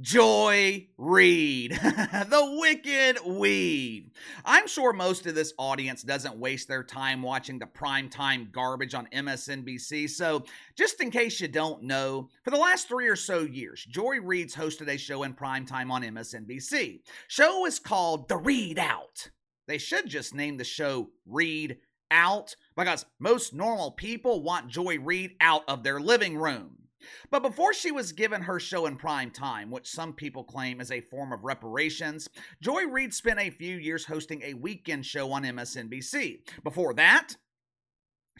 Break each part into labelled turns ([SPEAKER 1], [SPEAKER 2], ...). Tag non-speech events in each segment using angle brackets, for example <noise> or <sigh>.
[SPEAKER 1] Joy Reid, <laughs> the wicked weed. I'm sure most of this audience doesn't waste their time watching the primetime garbage on MSNBC, so just in case you don't know, for the last three or so years, Joy Reid's hosted a show in primetime on MSNBC. Show is called The Reid Out. They should just name the show Read Out because most normal people want Joy Reid out of their living room. But before she was given her show in prime time, which some people claim is a form of reparations, Joy Reid spent a few years hosting a weekend show on MSNBC. Before that,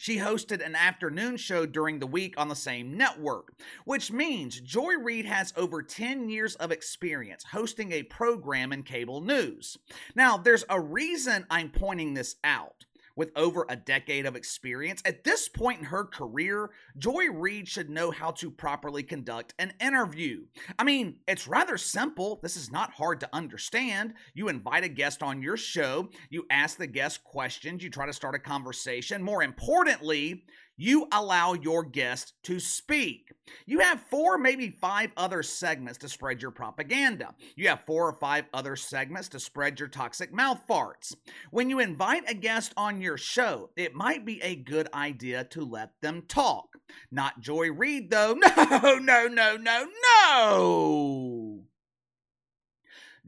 [SPEAKER 1] she hosted an afternoon show during the week on the same network, which means Joy Reid has over 10 years of experience hosting a program in cable news. Now, there's a reason I'm pointing this out with over a decade of experience. At this point in her career, Joy Reid should know how to properly conduct an interview. I mean, it's rather simple. This is not hard to understand. You invite a guest on your show, you ask the guest questions, you try to start a conversation. More importantly, you allow your guest to speak. You have four, maybe five other segments to spread your propaganda. You have four or five other segments to spread your toxic mouth farts. When you invite a guest on your show, it might be a good idea to let them talk. Not Joy Reid, though. <laughs> No, no, no, no, no.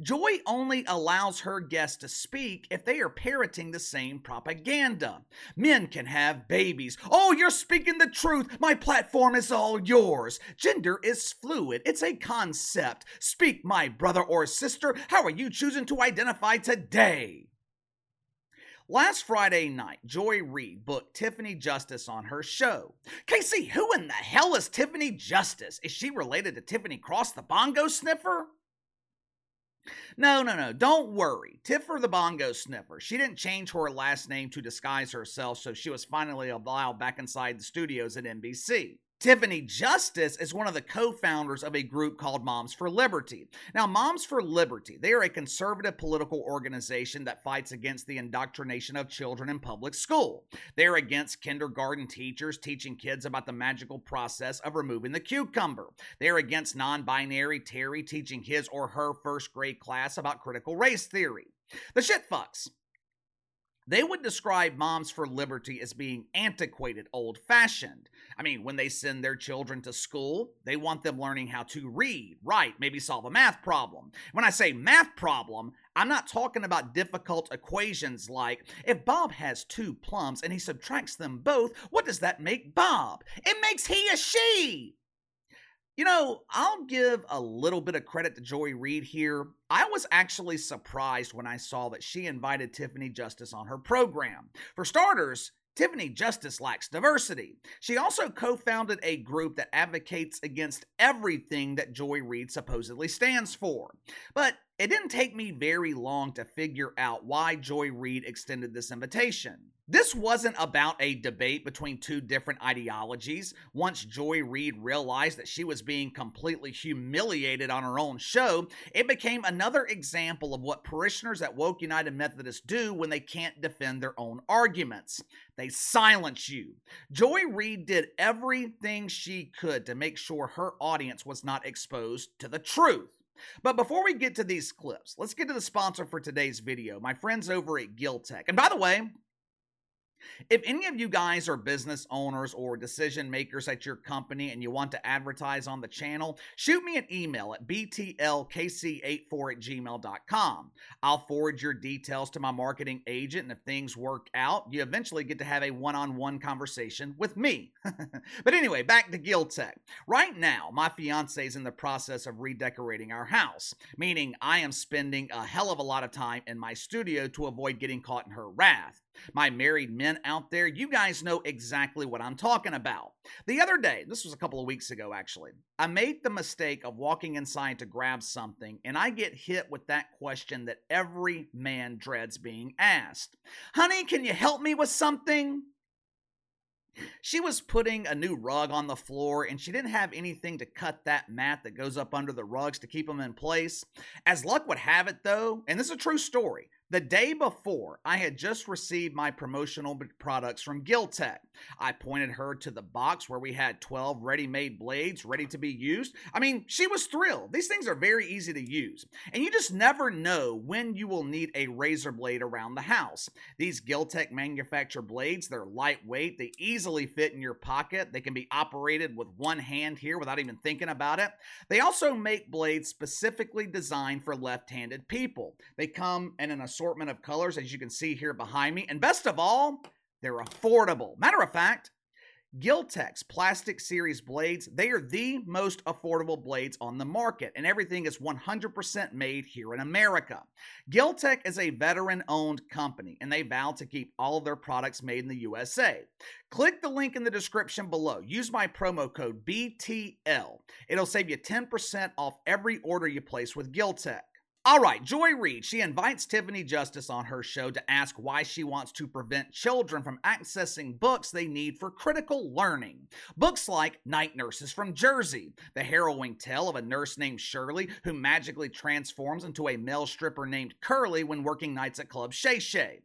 [SPEAKER 1] Joy only allows her guests to speak if they are parroting the same propaganda. Men can have babies. Oh, you're speaking the truth. My platform is all yours. Gender is fluid, it's a concept. Speak, my brother or sister. How are you choosing to identify today? Last Friday night, Joy Reid booked Tiffany Justice on her show. Casey, who in the hell is Tiffany Justice? Is she related to Tiffany Cross the Bongo Sniffer? No, no, no. Don't worry. Tiffer the Bongo Sniffer. She didn't change her last name to disguise herself, so she was finally allowed back inside the studios at NBC. Tiffany Justice is one of the co founders of a group called Moms for Liberty. Now, Moms for Liberty, they are a conservative political organization that fights against the indoctrination of children in public school. They're against kindergarten teachers teaching kids about the magical process of removing the cucumber. They're against non binary Terry teaching his or her first grade class about critical race theory. The shit fucks. They would describe Moms for Liberty as being antiquated, old fashioned. I mean, when they send their children to school, they want them learning how to read, write, maybe solve a math problem. When I say math problem, I'm not talking about difficult equations like if Bob has two plums and he subtracts them both, what does that make Bob? It makes he a she. You know, I'll give a little bit of credit to Joy Reid here. I was actually surprised when I saw that she invited Tiffany Justice on her program. For starters, Tiffany Justice lacks diversity. She also co founded a group that advocates against everything that Joy Reid supposedly stands for. But it didn't take me very long to figure out why Joy Reid extended this invitation. This wasn't about a debate between two different ideologies. Once Joy Reid realized that she was being completely humiliated on her own show, it became another example of what parishioners at Woke United Methodist do when they can't defend their own arguments. They silence you. Joy Reid did everything she could to make sure her audience was not exposed to the truth. But before we get to these clips, let's get to the sponsor for today's video, my friends over at Gil-Tek. And by the way, if any of you guys are business owners or decision makers at your company and you want to advertise on the channel, shoot me an email at btlkc84 at gmail.com. I'll forward your details to my marketing agent, and if things work out, you eventually get to have a one on one conversation with me. <laughs> but anyway, back to Gil-Tek. Right now, my fiance is in the process of redecorating our house, meaning I am spending a hell of a lot of time in my studio to avoid getting caught in her wrath. My married men out there, you guys know exactly what I'm talking about. The other day, this was a couple of weeks ago actually, I made the mistake of walking inside to grab something, and I get hit with that question that every man dreads being asked Honey, can you help me with something? She was putting a new rug on the floor and she didn't have anything to cut that mat that goes up under the rugs to keep them in place. As luck would have it, though, and this is a true story, The day before, I had just received my promotional products from Gil-Tek. I pointed her to the box where we had 12 ready made blades ready to be used. I mean, she was thrilled. These things are very easy to use, and you just never know when you will need a razor blade around the house. These Gil-Tek manufacture blades, they're lightweight, they easily fit in your pocket, they can be operated with one hand here without even thinking about it. They also make blades specifically designed for left handed people. They come in an assortment of colors, as you can see here behind me. And best of all, they're affordable. Matter of fact, Gil-Tek's Plastic Series blades, they are the most affordable blades on the market, and everything is 100% made here in America. Gil-Tek is a veteran owned company, and they vow to keep all of their products made in the USA. Click the link in the description below. Use my promo code BTL. It'll save you 10% off every order you place with Gil-Tek. All right, Joy Reid, she invites Tiffany Justice on her show to ask why she wants to prevent children from accessing books they need for critical learning. Books like Night Nurses from Jersey, the harrowing tale of a nurse named Shirley who magically transforms into a male stripper named Curly when working nights at Club Shay Shay.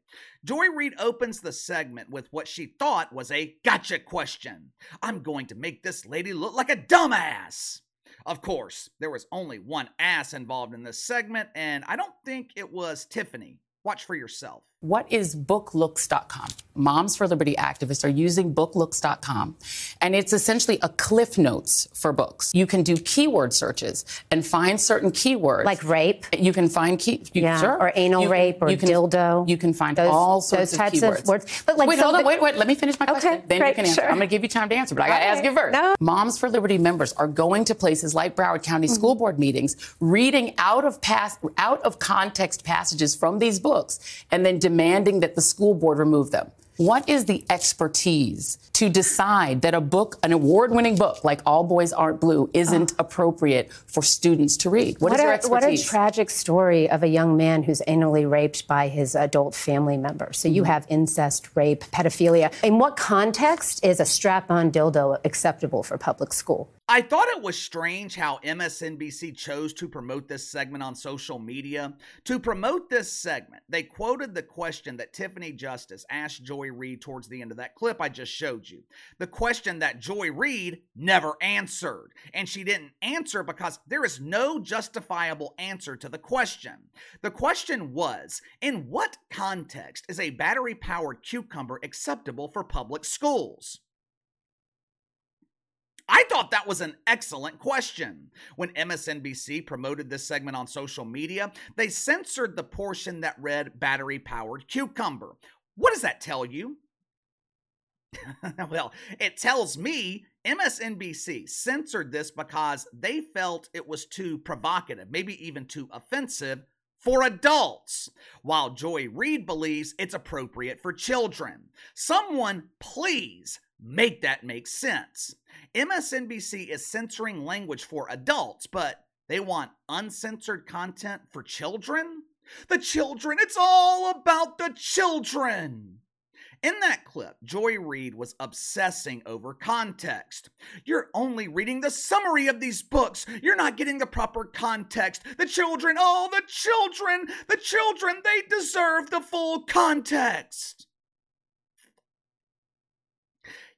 [SPEAKER 1] Joy Reid opens the segment with what she thought was a gotcha question. I'm going to make this lady look like a dumbass. Of course, there was only one ass involved in this segment, and I don't think it was Tiffany. Watch for yourself.
[SPEAKER 2] What is booklooks.com? Moms for Liberty activists are using booklooks.com, and it's essentially a cliff notes for books. You can do keyword searches and find certain keywords.
[SPEAKER 3] Like rape?
[SPEAKER 2] You can find key, you,
[SPEAKER 3] yeah,
[SPEAKER 2] sure.
[SPEAKER 3] or anal
[SPEAKER 2] you,
[SPEAKER 3] rape or
[SPEAKER 2] you can,
[SPEAKER 3] dildo.
[SPEAKER 2] You can find
[SPEAKER 3] those,
[SPEAKER 2] all sorts
[SPEAKER 3] those
[SPEAKER 2] of
[SPEAKER 3] types
[SPEAKER 2] keywords.
[SPEAKER 3] of words. But like
[SPEAKER 2] wait, hold on, wait, wait. Let me finish my question.
[SPEAKER 3] Okay,
[SPEAKER 2] then
[SPEAKER 3] great,
[SPEAKER 2] you can answer.
[SPEAKER 3] sure.
[SPEAKER 2] I'm going to give you time to answer, but I got to
[SPEAKER 3] Okay,
[SPEAKER 2] ask you first.
[SPEAKER 3] no.
[SPEAKER 2] Moms for Liberty members are going to places like Broward County
[SPEAKER 3] Mm-hmm.
[SPEAKER 2] school board meetings, reading out of pass, out of context passages from these books, and then demanding that the school board remove them. What is the expertise to decide that a book, an award winning book like All Boys Aren't Blue, isn't oh. appropriate for students to read?
[SPEAKER 3] What,
[SPEAKER 2] what is your expertise?
[SPEAKER 3] what a tragic story of a young man who's anally raped by his adult family member. So you mm-hmm. have incest, rape, pedophilia. In what context is a strap on dildo acceptable for public school?
[SPEAKER 1] I thought it was strange how MSNBC chose to promote this segment on social media. To promote this segment, they quoted the question that Tiffany Justice asked Joy Reid towards the end of that clip I just showed you. The question that Joy Reid never answered. And she didn't answer because there is no justifiable answer to the question. The question was In what context is a battery powered cucumber acceptable for public schools? I thought that was an excellent question. When MSNBC promoted this segment on social media, they censored the portion that read battery powered cucumber. What does that tell you? <laughs> well, it tells me MSNBC censored this because they felt it was too provocative, maybe even too offensive for adults, while Joy Reid believes it's appropriate for children. Someone, please make that make sense. MSNBC is censoring language for adults, but they want uncensored content for children? The children, it's all about the children. In that clip, Joy Reid was obsessing over context. You're only reading the summary of these books. You're not getting the proper context. The children, oh, the children, the children, they deserve the full context.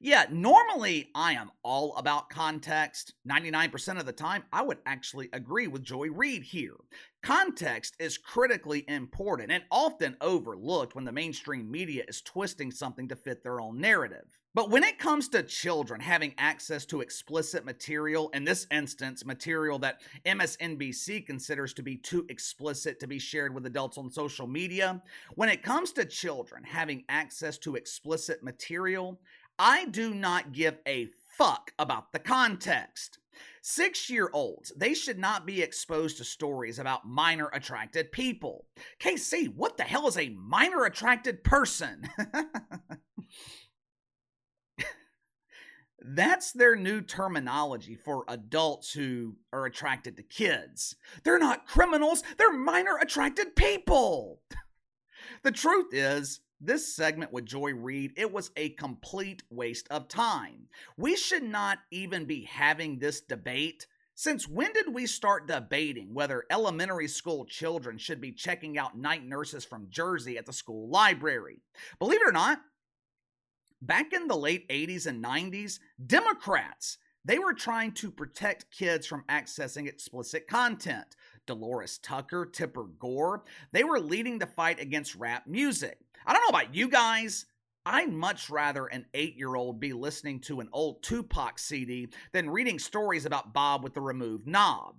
[SPEAKER 1] Yeah, normally I am all about context. 99% of the time, I would actually agree with Joy Reid here. Context is critically important and often overlooked when the mainstream media is twisting something to fit their own narrative. But when it comes to children having access to explicit material, in this instance, material that MSNBC considers to be too explicit to be shared with adults on social media, when it comes to children having access to explicit material, I do not give a fuck about the context. Six year olds, they should not be exposed to stories about minor attracted people. KC, what the hell is a minor attracted person? <laughs> That's their new terminology for adults who are attracted to kids. They're not criminals, they're minor attracted people. <laughs> the truth is, this segment with Joy Reid, it was a complete waste of time. We should not even be having this debate Since when did we start debating whether elementary school children should be checking out night nurses from Jersey at the school library? Believe it or not, back in the late 80s and 90s, Democrats they were trying to protect kids from accessing explicit content. Delores Tucker, Tipper Gore, they were leading the fight against rap music. I don't know about you guys. I'd much rather an eight year old be listening to an old Tupac CD than reading stories about Bob with the removed knob.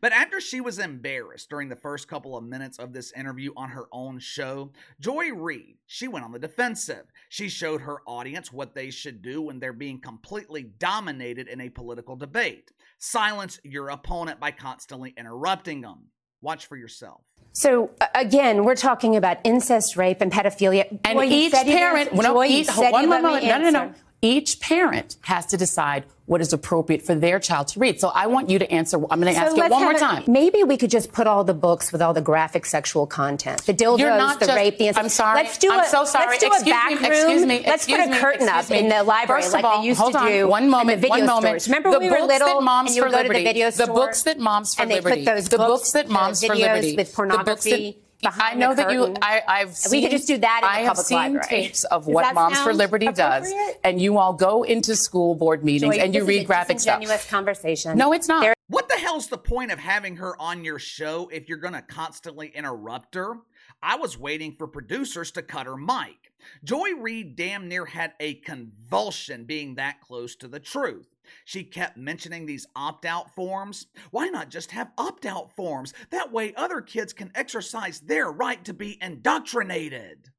[SPEAKER 1] But after she was embarrassed during the first couple of minutes of this interview on her own show, Joy Reid, she went on the defensive. She showed her audience what they should do when they're being completely dominated in a political debate. Silence your opponent by constantly interrupting them. Watch for yourself.
[SPEAKER 3] So again, we're talking about incest, rape, and pedophilia.
[SPEAKER 2] And Joy, each parent, no, each, one moment, no, no, no. Each parent has to decide what is appropriate for their child to read. So I want you to answer. I'm going to so ask it one more time.
[SPEAKER 3] maybe we could just put all the books with all the graphic sexual content, the dildos, the
[SPEAKER 2] just,
[SPEAKER 3] rape, the
[SPEAKER 2] incest. I'm sorry.
[SPEAKER 3] Let's do
[SPEAKER 2] I'm
[SPEAKER 3] a,
[SPEAKER 2] so sorry.
[SPEAKER 3] Let's do
[SPEAKER 2] excuse
[SPEAKER 3] a back
[SPEAKER 2] me,
[SPEAKER 3] room.
[SPEAKER 2] Excuse me.
[SPEAKER 3] Let's
[SPEAKER 2] excuse
[SPEAKER 3] put a curtain up
[SPEAKER 2] me.
[SPEAKER 3] in the library
[SPEAKER 2] First
[SPEAKER 3] like
[SPEAKER 2] all,
[SPEAKER 3] they used
[SPEAKER 2] hold
[SPEAKER 3] to
[SPEAKER 2] on,
[SPEAKER 3] do.
[SPEAKER 2] One moment.
[SPEAKER 3] The
[SPEAKER 2] one moment.
[SPEAKER 3] Stores. Remember
[SPEAKER 2] the
[SPEAKER 3] we were little
[SPEAKER 2] Moms
[SPEAKER 3] and you would
[SPEAKER 2] for
[SPEAKER 3] go to the video store?
[SPEAKER 2] The books that Moms for
[SPEAKER 3] and they
[SPEAKER 2] Liberty.
[SPEAKER 3] put those
[SPEAKER 2] the books that Moms for Liberty.
[SPEAKER 3] with pornography.
[SPEAKER 2] I know that you. I, have
[SPEAKER 3] seen. We could just do that. In
[SPEAKER 2] I
[SPEAKER 3] have
[SPEAKER 2] seen
[SPEAKER 3] library.
[SPEAKER 2] tapes of what Moms for Liberty does, and you all go into school board meetings
[SPEAKER 3] Joy,
[SPEAKER 2] and you read graphic stuff.
[SPEAKER 3] conversation.
[SPEAKER 2] No, it's not.
[SPEAKER 3] There-
[SPEAKER 1] what the hell's the point of having her on your show if you're going to constantly interrupt her? I was waiting for producers to cut her mic. Joy Reid damn near had a convulsion being that close to the truth. She kept mentioning these opt out forms. Why not just have opt out forms? That way, other kids can exercise their right to be indoctrinated.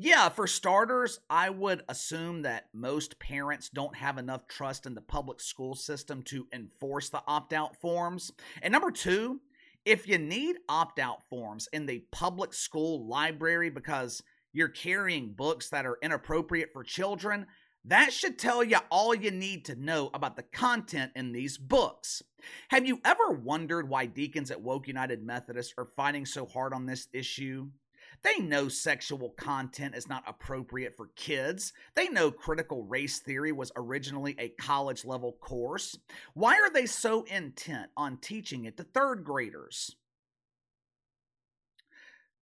[SPEAKER 1] Yeah, for starters, I would assume that most parents don't have enough trust in the public school system to enforce the opt out forms. And number two, if you need opt out forms in the public school library because you're carrying books that are inappropriate for children, that should tell you all you need to know about the content in these books. Have you ever wondered why deacons at Woke United Methodist are fighting so hard on this issue? They know sexual content is not appropriate for kids. They know critical race theory was originally a college level course. Why are they so intent on teaching it to third graders?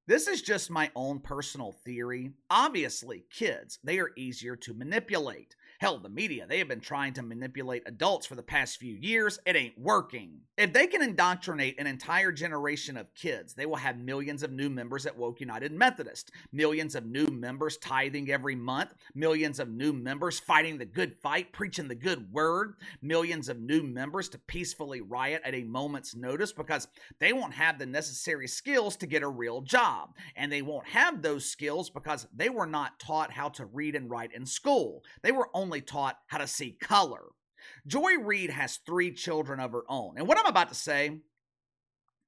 [SPEAKER 1] This is just my own personal theory. Obviously, kids, they are easier to manipulate. Hell, the media, they have been trying to manipulate adults for the past few years. It ain't working. If they can indoctrinate an entire generation of kids, they will have millions of new members at Woke United Methodist, millions of new members tithing every month, millions of new members fighting the good fight, preaching the good word, millions of new members to peacefully riot at a moment's notice because they won't have the necessary skills to get a real job. And they won't have those skills because they were not taught how to read and write in school. They were only only taught how to see color. Joy Reid has three children of her own. And what I'm about to say,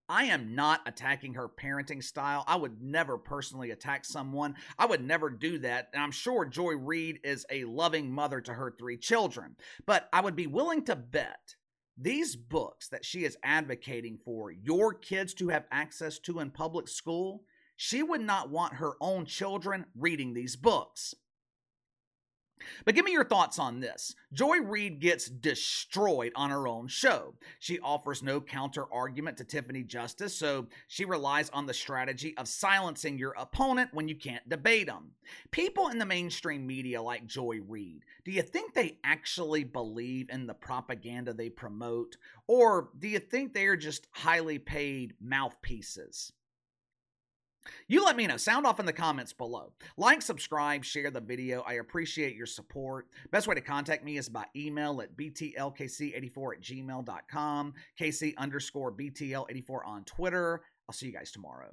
[SPEAKER 1] I am not attacking her parenting style. I would never personally attack someone. I would never do that. And I'm sure Joy Reid is a loving mother to her three children. But I would be willing to bet these books that she is advocating for your kids to have access to in public school, she would not want her own children reading these books. But give me your thoughts on this. Joy Reid gets destroyed on her own show. She offers no counter argument to Tiffany Justice, so she relies on the strategy of silencing your opponent when you can't debate them. People in the mainstream media like Joy Reid, do you think they actually believe in the propaganda they promote? Or do you think they are just highly paid mouthpieces? You let me know. Sound off in the comments below. Like, subscribe, share the video. I appreciate your support. Best way to contact me is by email at btlkc84 at gmail.com, kc underscore btl84 on Twitter. I'll see you guys tomorrow.